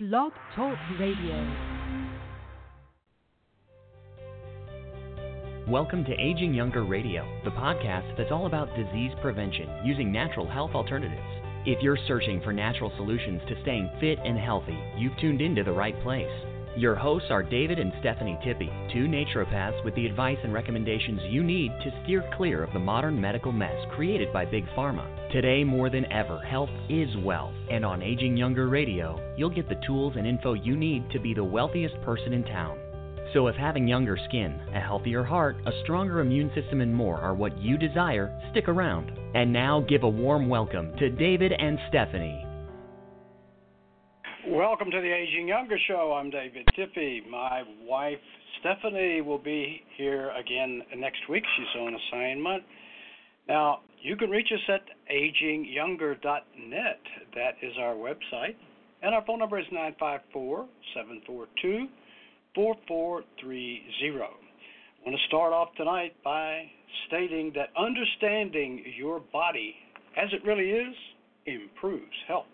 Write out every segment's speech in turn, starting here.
Blog Talk Radio. Welcome to Aging Younger Radio, the podcast that's all about disease prevention using natural health alternatives. If you're searching for natural solutions to staying fit and healthy, you've tuned into the right place. Your hosts are David and Stephanie Tippy, two naturopaths with the advice and recommendations you need to steer clear of the modern medical mess created by Big Pharma. Today, more than ever, health is wealth, and on Aging Younger Radio, you'll get the tools and info you need to be the wealthiest person in town. So, if having younger skin, a healthier heart, a stronger immune system, and more are what you desire, stick around. And now, give a warm welcome to David and Stephanie. Welcome to the Aging Younger Show. I'm David Tippy. My wife Stephanie will be here again next week. She's on assignment. Now, you can reach us at agingyounger.net. That is our website. And our phone number is 954 742 4430. I want to start off tonight by stating that understanding your body as it really is improves health.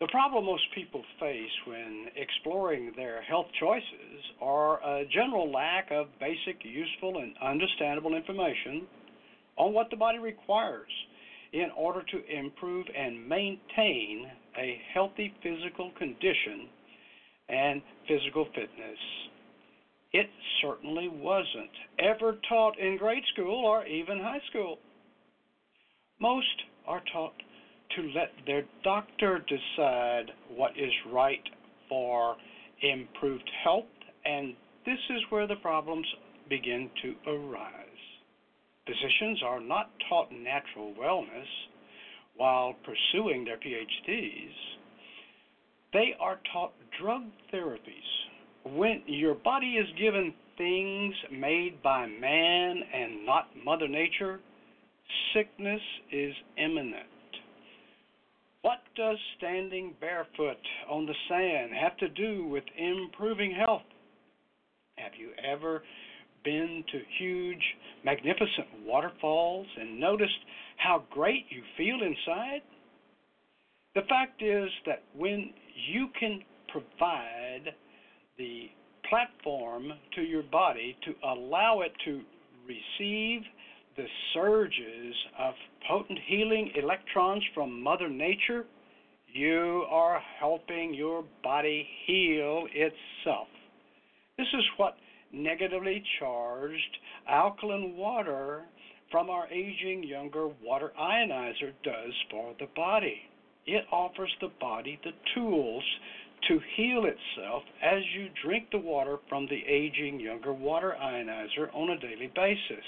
The problem most people face when exploring their health choices are a general lack of basic, useful, and understandable information on what the body requires in order to improve and maintain a healthy physical condition and physical fitness. It certainly wasn't ever taught in grade school or even high school. Most are taught to let their doctor decide what is right for improved health, and this is where the problems begin to arise. Physicians are not taught natural wellness while pursuing their PhDs. They are taught drug therapies. When your body is given things made by man and not Mother Nature, sickness is imminent. What does standing barefoot on the sand have to do with improving health? Have you ever been to huge, magnificent waterfalls and noticed how great you feel inside? The fact is that when you can provide the platform to your body to allow it to receive the surges of potent healing electrons from Mother Nature, you are helping your body heal itself. This is what negatively charged alkaline water from our aging younger water ionizer does for the body. It offers the body the tools to heal itself as you drink the water from the aging younger water ionizer on a daily basis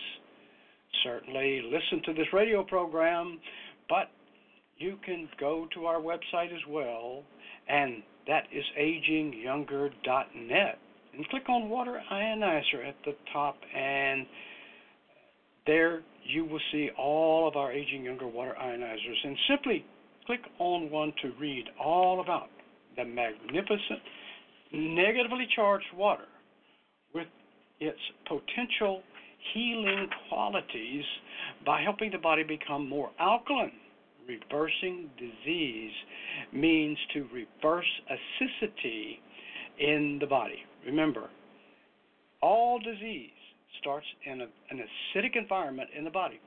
certainly listen to this radio program, but you can go to our website as well, and that is agingyounger.net. And click on Water Ionizer at the top, and there you will see all of our Aging Younger water ionizers. And simply click on one to read all about the magnificent negatively charged water with its potential healing qualities by helping the body become more alkaline. Reversing disease means to reverse acidity in the body. Remember, all disease starts in a, an acidic environment in the body.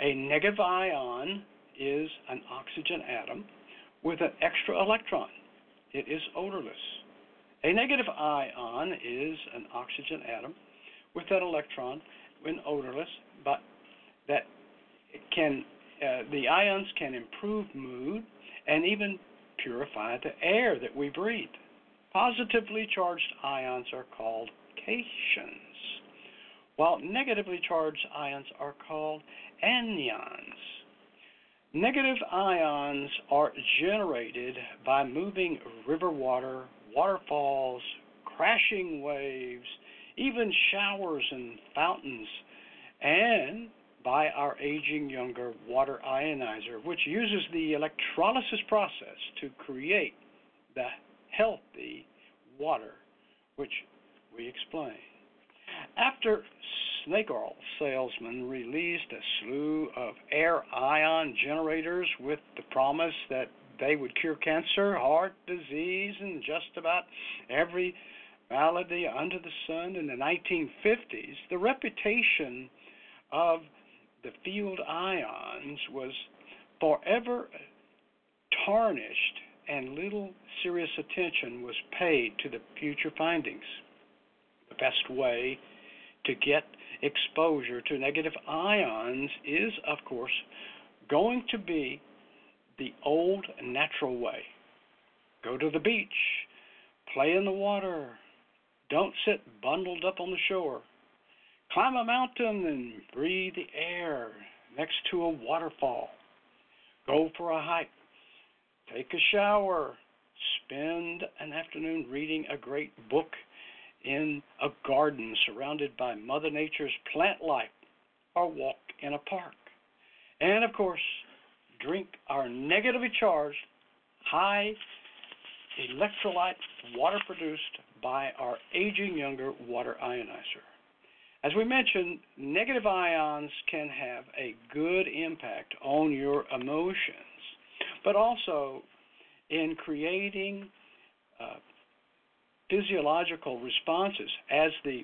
A negative ion is an oxygen atom with an extra electron. It is odorless. A negative ion is an oxygen atom with that electron when odorless, but that can uh, the ions can improve mood and even purify the air that we breathe. Positively charged ions are called cations, while negatively charged ions are called anions. Negative ions are generated by moving river water, waterfalls, crashing waves, even showers and fountains, and by our aging younger water ionizer, which uses the electrolysis process to create the healthy water, which we explain. After snake oil salesmen released a slew of air ion generators with the promise that they would cure cancer, heart disease, and just about every malady under the sun in the 1950s, the reputation of the field ions was forever tarnished and little serious attention was paid to the future findings. The best way to get exposure to negative ions is, of course, going to be the old natural way. Go to the beach, play in the water, don't sit bundled up on the shore. Climb a mountain and breathe the air next to a waterfall. Go for a hike. Take a shower. Spend an afternoon reading a great book in a garden surrounded by Mother Nature's plant life, or walk in a park. And of course, drink our negatively charged, high electrolyte water produced by our aging younger water ionizer. As we mentioned, negative ions can have a good impact on your emotions, but also in creating uh, physiological responses as the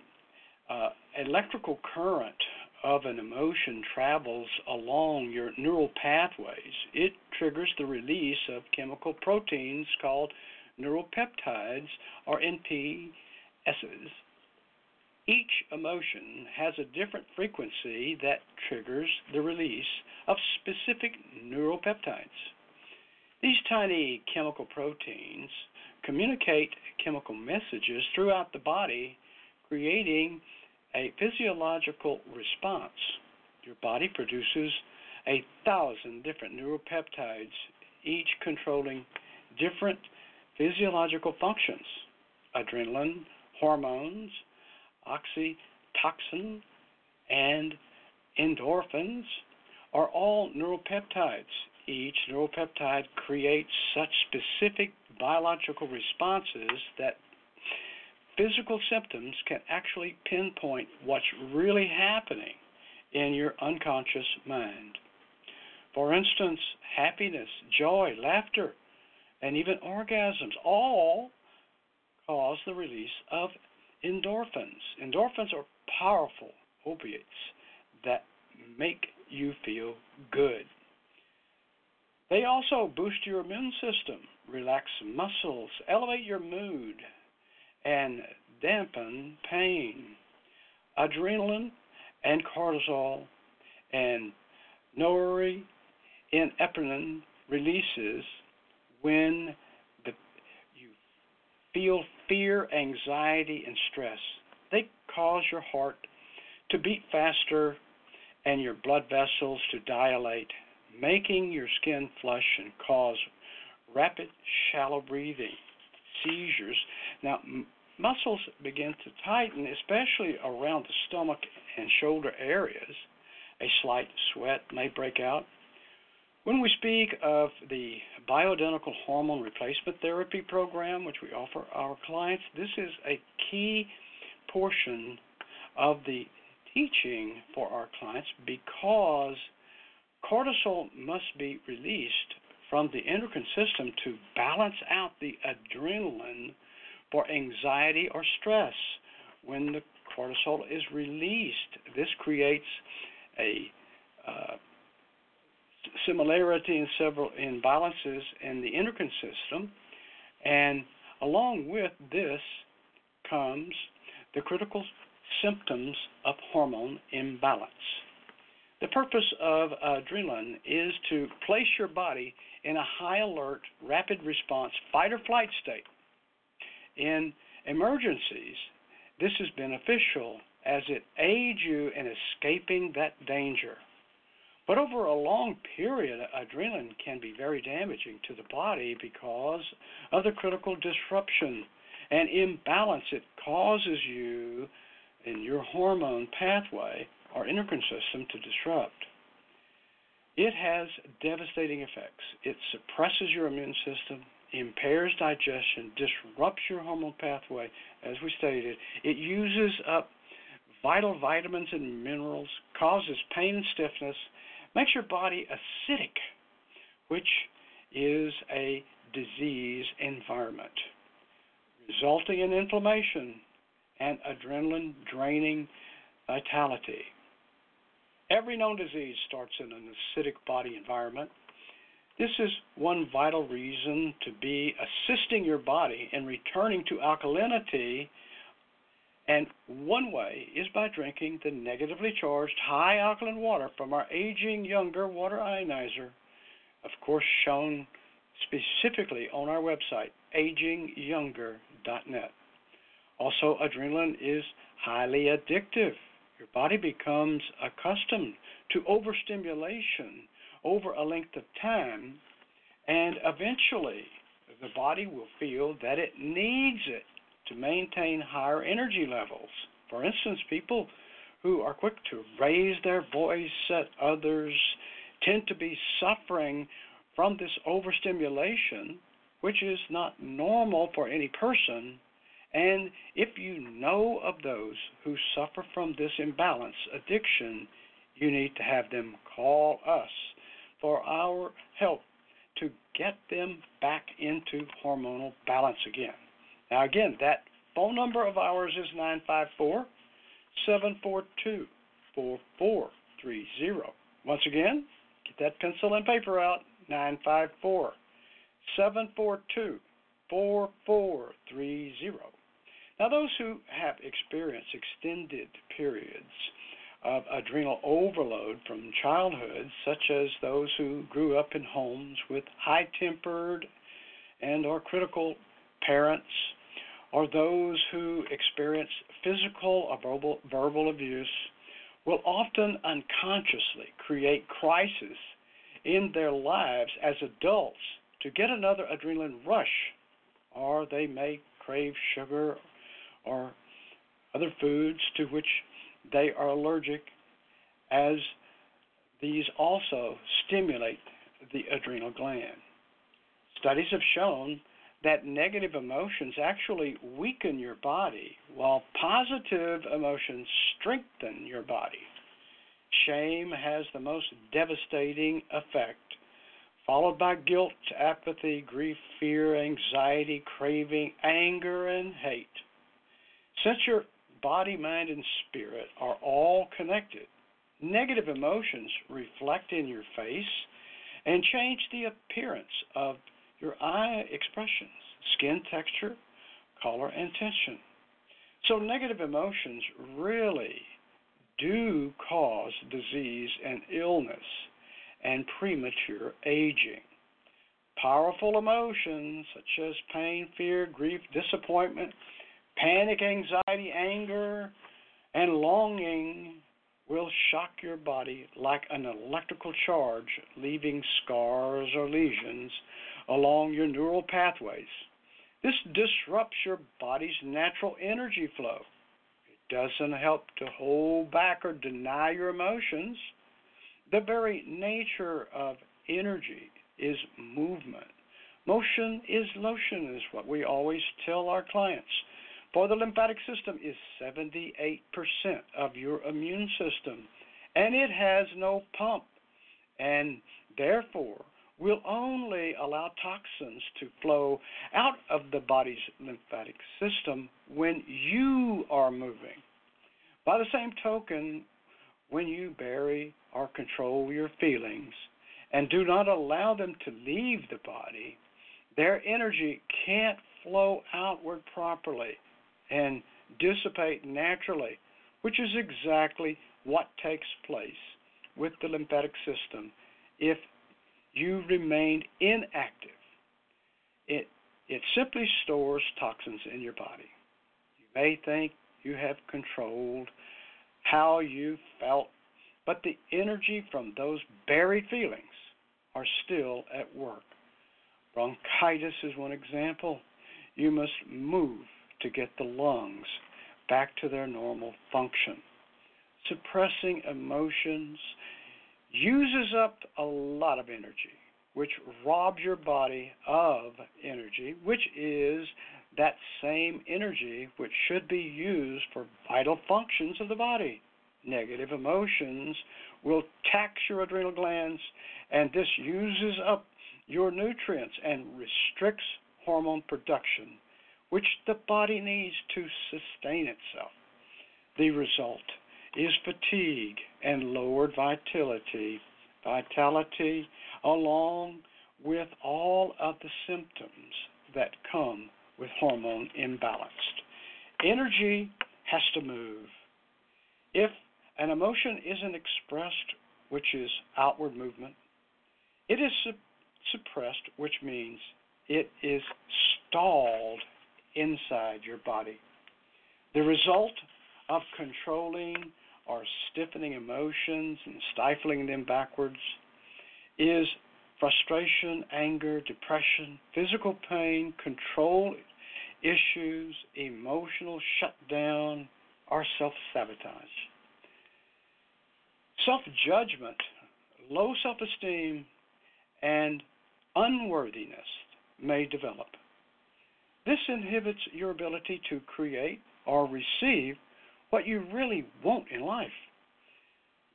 uh, electrical current of an emotion travels along your neural pathways, it triggers the release of chemical proteins called neuropeptides or NPSs. Each emotion has a different frequency that triggers the release of specific neuropeptides. These tiny chemical proteins communicate chemical messages throughout the body, creating a physiological response. Your body produces a thousand different neuropeptides, each controlling different physiological functions adrenaline, hormones, oxytocin, and endorphins are all neuropeptides. Each neuropeptide creates such specific biological responses that physical symptoms can actually pinpoint what's really happening in your unconscious mind. For instance, happiness, joy, laughter, and even orgasms all cause the release of endorphins. Endorphins are powerful opiates that make you feel good. They also boost your immune system, relax muscles, elevate your mood, and dampen pain. Adrenaline and cortisol and norepinephrine releases when the, you feel fear, anxiety, and stress. They cause your heart to beat faster and your blood vessels to dilate, making your skin flush and cause rapid, shallow breathing, seizures. Now, m- muscles begin to tighten, especially around the stomach and shoulder areas. A slight sweat may break out. When we speak of the bioidentical hormone replacement therapy program, which we offer our clients, this is a key portion of the teaching for our clients because cortisol must be released from the endocrine system to balance out the adrenaline for anxiety or stress. When the cortisol is released, this creates a uh, similarity in several imbalances in the endocrine system, and along with this comes the critical symptoms of hormone imbalance. The purpose of adrenaline is to place your body in a high alert, rapid response fight or flight state. In emergencies, this is beneficial as it aids you in escaping that danger. But over a long period, adrenaline can be very damaging to the body because of the critical disruption and imbalance it causes you in your hormone pathway or endocrine system to disrupt. It has devastating effects. It suppresses your immune system, impairs digestion, disrupts your hormone pathway, as we stated. It uses up vital vitamins and minerals, causes pain and stiffness, makes your body acidic, which is a disease environment, resulting in inflammation and adrenaline draining vitality. Every known disease starts in an acidic body environment. This is one vital reason to be assisting your body in returning to alkalinity. And one way is by drinking the negatively charged high alkaline water from our aging younger water ionizer, of course, shown specifically on our website, agingyounger.net. Also, adrenaline is highly addictive. Your body becomes accustomed to overstimulation over a length of time, and eventually the body will feel that it needs it to maintain higher energy levels. For instance, people who are quick to raise their voice at others tend to be suffering from this overstimulation, which is not normal for any person. And if you know of those who suffer from this imbalance, addiction, you need to have them call us for our help to get them back into hormonal balance again. Now, again, that phone number of ours is 954 742 4430. Once again, get that pencil and paper out 954 742 4430. Now, those who have experienced extended periods of adrenal overload from childhood, such as those who grew up in homes with high-tempered and or critical parents, or those who experience physical or verbal, verbal abuse, will often unconsciously create crisis in their lives as adults to get another adrenaline rush, or they may crave sugar or other foods to which they are allergic, as these also stimulate the adrenal gland. Studies have shown that negative emotions actually weaken your body, while positive emotions strengthen your body. Shame has the most devastating effect, followed by guilt, apathy, grief, fear, anxiety, craving, anger, and hate. Since your body, mind, and spirit are all connected, negative emotions reflect in your face and change the appearance of your eye expressions, skin texture, color, and tension. So, negative emotions really do cause disease and illness and premature aging. Powerful emotions such as pain, fear, grief, disappointment, panic, anxiety, anger, and longing will shock your body like an electrical charge, leaving scars or lesions along your neural pathways. This disrupts your body's natural energy flow. It doesn't help to hold back or deny your emotions. The very nature of energy is movement. Motion is lotion, is what we always tell our clients. For the lymphatic system is 78% of your immune system, and it has no pump, and therefore will only allow toxins to flow out of the body's lymphatic system when you are moving. By the same token, when you bury or control your feelings and do not allow them to leave the body, their energy can't flow outward properly and dissipate naturally, which is exactly what takes place with the lymphatic system if you remain inactive. It, it simply stores toxins in your body. You may think you have controlled how you felt but the energy from those buried feelings are still at work. Bronchitis is one example. You must move to get the lungs back to their normal function. Suppressing emotions uses up a lot of energy, which robs your body of energy, which is that same energy which should be used for vital functions of the body. Negative emotions will tax your adrenal glands, and this uses up your nutrients and restricts hormone production, which the body needs to sustain itself. The result is fatigue and lowered vitality, vitality along with all of the symptoms that come with hormone imbalanced. Energy has to move. If an emotion isn't expressed, which is outward movement, it is su- suppressed, which means it is stalled inside your body. The result of controlling or stiffening emotions and stifling them backwards is frustration, anger, depression, physical pain, control issues, emotional shutdown, or self sabotage. Self judgment, low self esteem, and unworthiness may develop. This inhibits your ability to create or receive what you really want in life.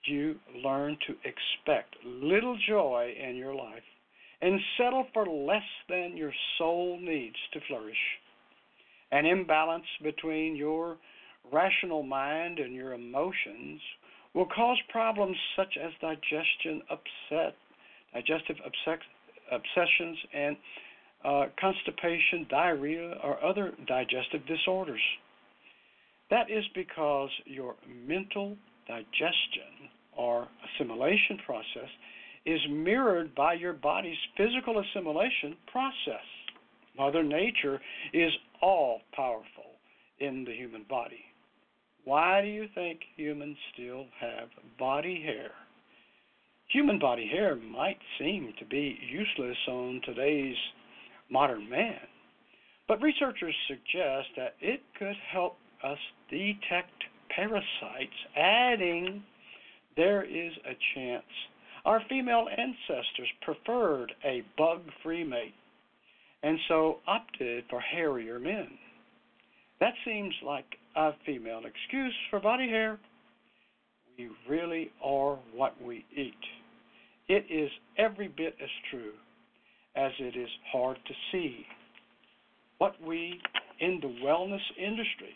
You learn to expect little joy in your life and settle for less than your soul needs to flourish. An imbalance between your rational mind and your emotions will cause problems such as digestion upset, digestive obsessions, and uh, constipation, diarrhea, or other digestive disorders. That is because your mental digestion or assimilation process is mirrored by your body's physical assimilation process. Mother Nature is all powerful in the human body. Why do you think humans still have body hair? Human body hair might seem to be useless on today's modern man, but researchers suggest that it could help us detect parasites, adding there is a chance our female ancestors preferred a bug free mate and so opted for hairier men. That seems like a female excuse for body hair. We really are what we eat. It is every bit as true as it is hard to see. What we in the wellness industry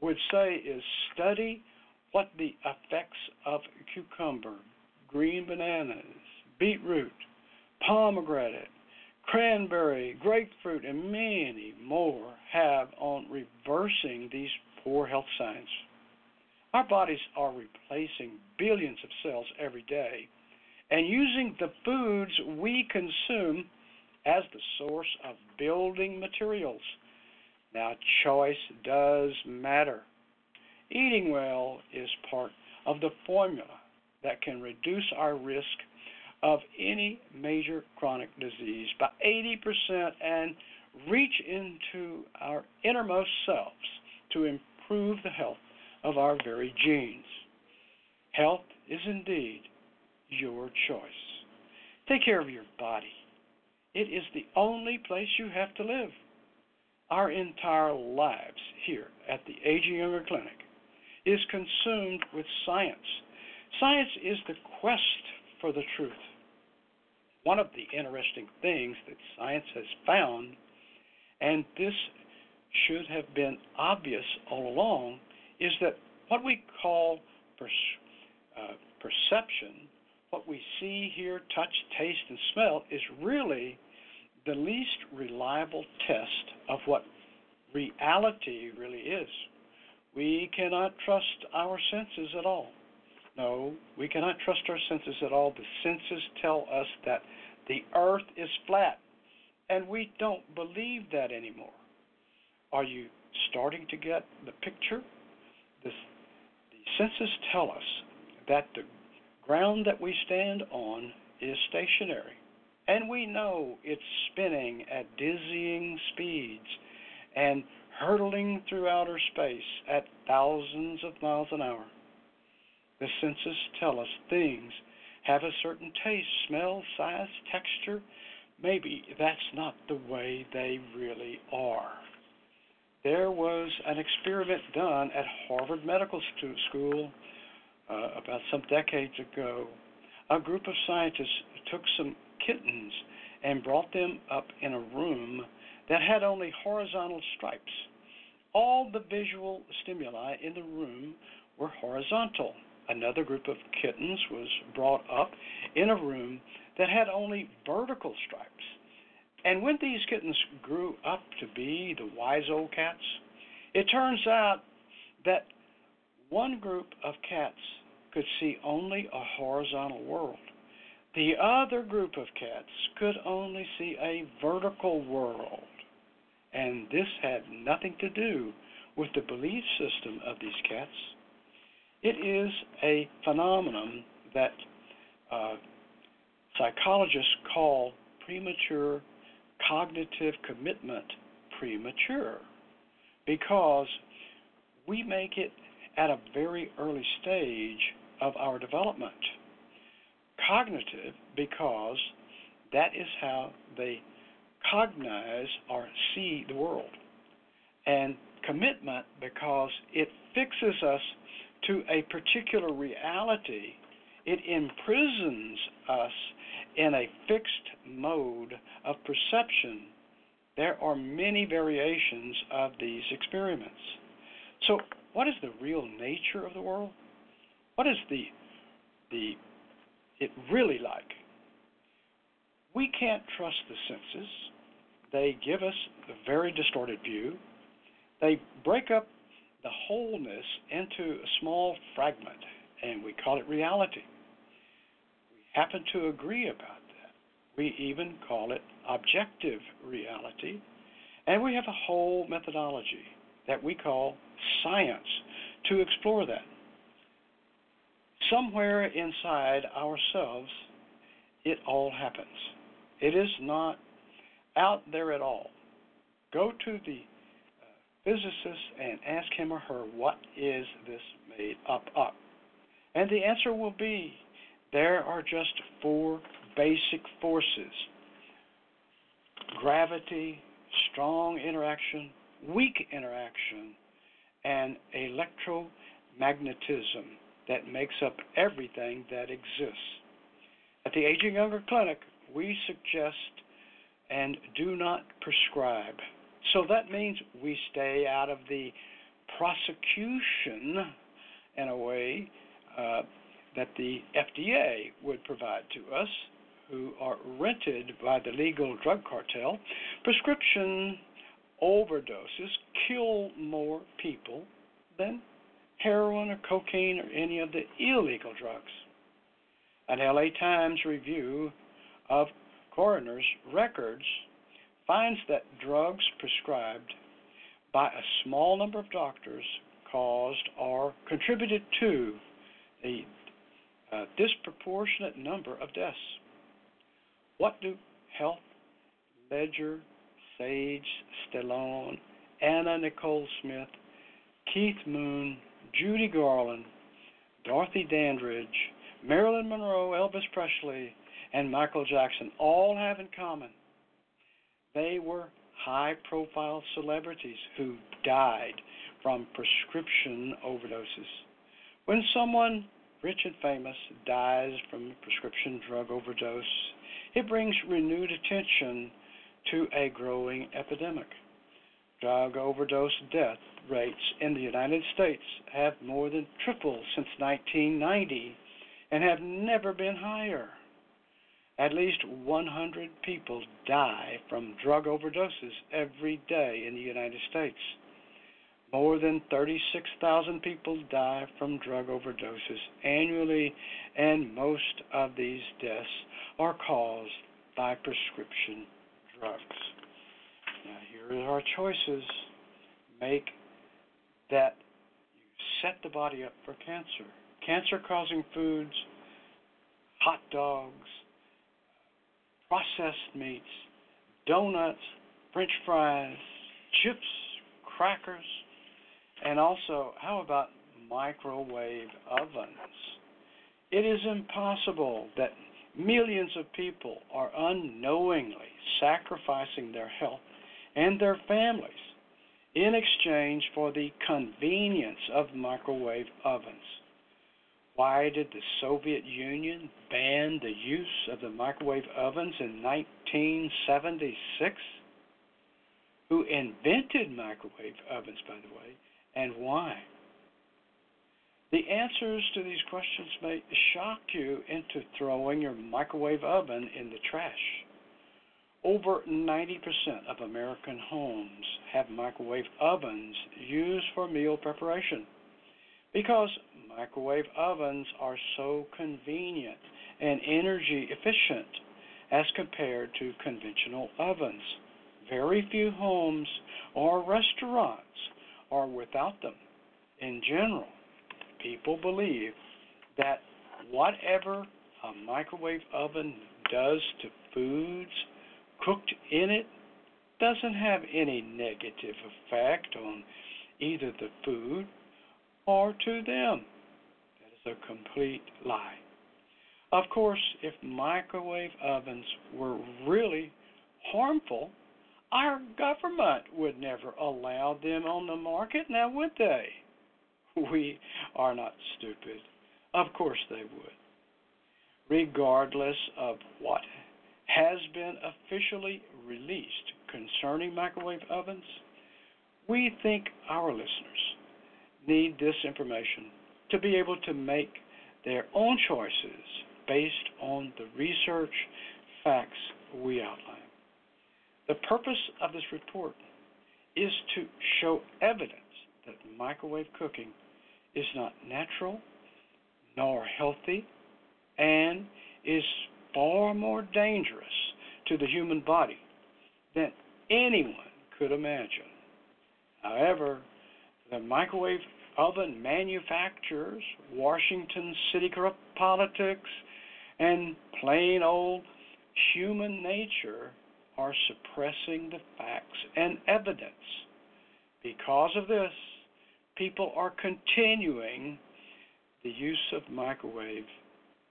would say is study what the effects of cucumber, green bananas, beetroot, pomegranate, cranberry, grapefruit, and many more have on reversing these poor health signs. Our bodies are replacing billions of cells every day and using the foods we consume as the source of building materials. Now, choice does matter. Eating well is part of the formula that can reduce our risk of any major chronic disease by 80% and reach into our innermost selves to improve the health of our very genes. Health is indeed your choice. Take care of your body. It is the only place you have to live. Our entire lives here at the Aging Younger Clinic is consumed with science. Science is the quest for the truth. One of the interesting things that science has found, and this should have been obvious all along, is that what we call uh, perception, what we see, hear, touch, taste, and smell, is really the least reliable test of what reality really is. We cannot trust our senses at all. No, we cannot trust our senses at all. The senses tell us that the earth is flat, and we don't believe that anymore. Are you starting to get the picture? This, the senses tell us that the ground that we stand on is stationary, and we know it's spinning at dizzying speeds and hurtling through outer space at thousands of miles an hour. The senses tell us things have a certain taste, smell, size, texture. Maybe that's not the way they really are. There was an experiment done at Harvard Medical School uh, about some decades ago. A group of scientists took some kittens and brought them up in a room that had only horizontal stripes. All the visual stimuli in the room were horizontal. Another group of kittens was brought up in a room that had only vertical stripes. And when these kittens grew up to be the wise old cats, it turns out that one group of cats could see only a horizontal world. The other group of cats could only see a vertical world. And this had nothing to do with the belief system of these cats. It is a phenomenon that uh, psychologists call premature cognitive commitment premature because we make it at a very early stage of our development. Cognitive because that is how they cognize or see the world. And commitment because it fixes us to a particular reality, it imprisons us in a fixed mode of perception. There are many variations of these experiments. So, what is the real nature of the world? What is the the it really like? We can't trust the senses. They give us a very distorted view. They break up the wholeness into a small fragment, and we call it reality. We happen to agree about that. We even call it objective reality, and we have a whole methodology that we call science to explore that. Somewhere inside ourselves, it all happens. It is not out there at all. Go to the uh, physicist and ask him or her, what is this made up of? And the answer will be there are just four basic forces gravity, strong interaction, weak interaction, and electromagnetism that makes up everything that exists. At the Aging Younger Clinic, we suggest and do not prescribe so that means we stay out of the prosecution in a way uh, that the FDA would provide to us, who are rented by the legal drug cartel. Prescription overdoses kill more people than heroin or cocaine or any of the illegal drugs. An LA Times review of coroner's records finds that drugs prescribed by a small number of doctors caused or contributed to a, a disproportionate number of deaths. What do Heath Ledger, Sage Stallone, Anna Nicole Smith, Keith Moon, Judy Garland, Dorothy Dandridge, Marilyn Monroe, Elvis Presley, and Michael Jackson all have in common? They were high profile celebrities who died from prescription overdoses. When someone rich and famous dies from a prescription drug overdose, it brings renewed attention to a growing epidemic. Drug overdose death rates in the United States have more than tripled since 1990 and have never been higher. At least 100 people die from drug overdoses every day in the United States. More than 36,000 people die from drug overdoses annually, and most of these deaths are caused by prescription drugs. Now, here are our choices. Make that you set the body up for cancer. Cancer causing foods hot dogs, processed meats, donuts, french fries, chips, crackers, and also, how about microwave ovens? It is impossible that millions of people are unknowingly sacrificing their health and their families in exchange for the convenience of microwave ovens. Why did the Soviet Union ban the use of the microwave ovens in 1976? Who invented microwave ovens, by the way, and why? The answers to these questions may shock you into throwing your microwave oven in the trash. Over 90% of American homes have microwave ovens used for meal preparation because microwave ovens are so convenient and energy efficient as compared to conventional ovens. Very few homes or restaurants are without them. In general, people believe that whatever a microwave oven does to foods cooked in it doesn't have any negative effect on either the food or to them. That is a complete lie. Of course, if microwave ovens were really harmful, our government would never allow them on the market, now would they? We are not stupid. Of course they would. Regardless of what has been officially released concerning microwave ovens, we think our listeners need this information to be able to make their own choices based on the research facts we outline. The purpose of this report is to show evidence that microwave cooking is not natural nor healthy and is far more dangerous to the human body than anyone could imagine. However, the microwave oven manufacturers, Washington city corrupt politics, and plain old human nature are suppressing the facts and evidence. Because of this, people are continuing the use of microwave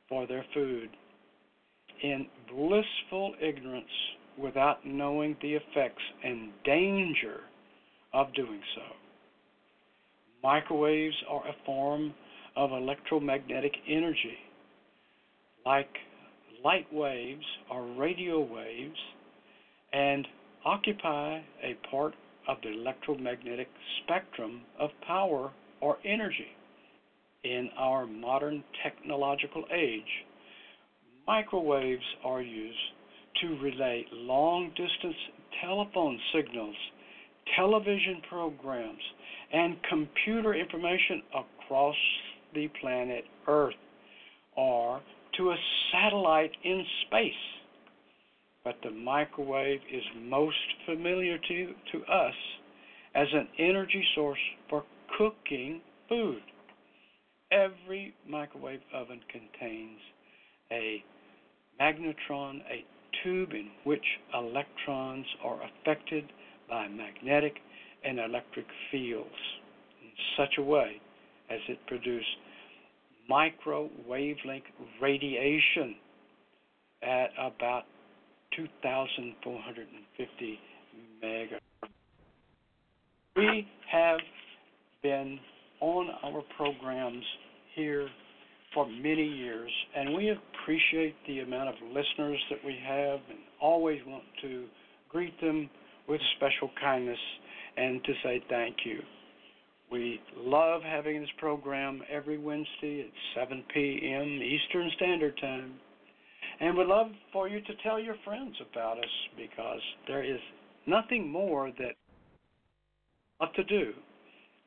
for their food in blissful ignorance without knowing the effects and danger of doing so. Microwaves are a form of electromagnetic energy. Like light waves or radio waves, and occupy a part of the electromagnetic spectrum of power or energy. In our modern technological age, microwaves are used to relay long distance telephone signals, television programs, and computer information across the planet Earth or to a satellite in space but the microwave is most familiar to, to us as an energy source for cooking food. Every microwave oven contains a magnetron, a tube in which electrons are affected by magnetic and electric fields in such a way as it produces micro wavelength radiation at about 2,450 megahertz. We have been on our programs here for many years, and we appreciate the amount of listeners that we have and always want to greet them with special kindness and to say thank you. We love having this program every Wednesday at 7 p.m. Eastern Standard Time. And would love for you to tell your friends about us because there is nothing more that up to do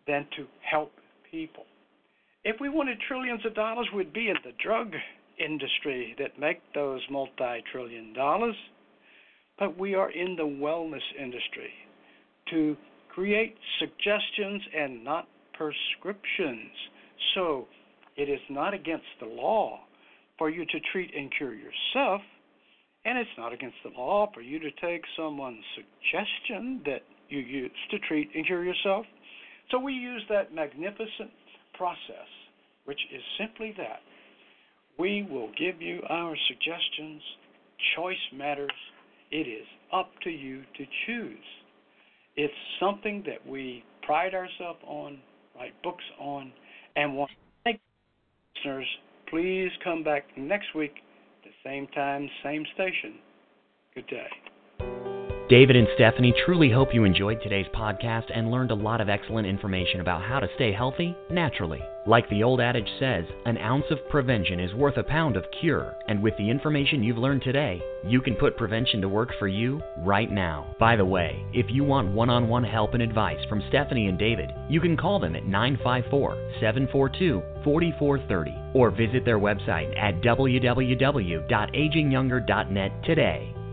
than to help people. If we wanted trillions of dollars, we'd be in the drug industry that make those multi-trillion dollars. But we are in the wellness industry to create suggestions and not prescriptions. So it is not against the law for you to treat and cure yourself, and it's not against the law for you to take someone's suggestion that you use to treat and cure yourself. So we use that magnificent process, which is simply that. We will give you our suggestions. Choice matters. It is up to you to choose. It's something that we pride ourselves on, write books on, and want to thank listeners. Please come back next week, the same time, same station. Good day. David and Stephanie truly hope you enjoyed today's podcast and learned a lot of excellent information about how to stay healthy naturally. Like the old adage says, an ounce of prevention is worth a pound of cure, and with the information you've learned today, you can put prevention to work for you right now. By the way, if you want one on one help and advice from Stephanie and David, you can call them at 954 742 4430 or visit their website at www.agingyounger.net today.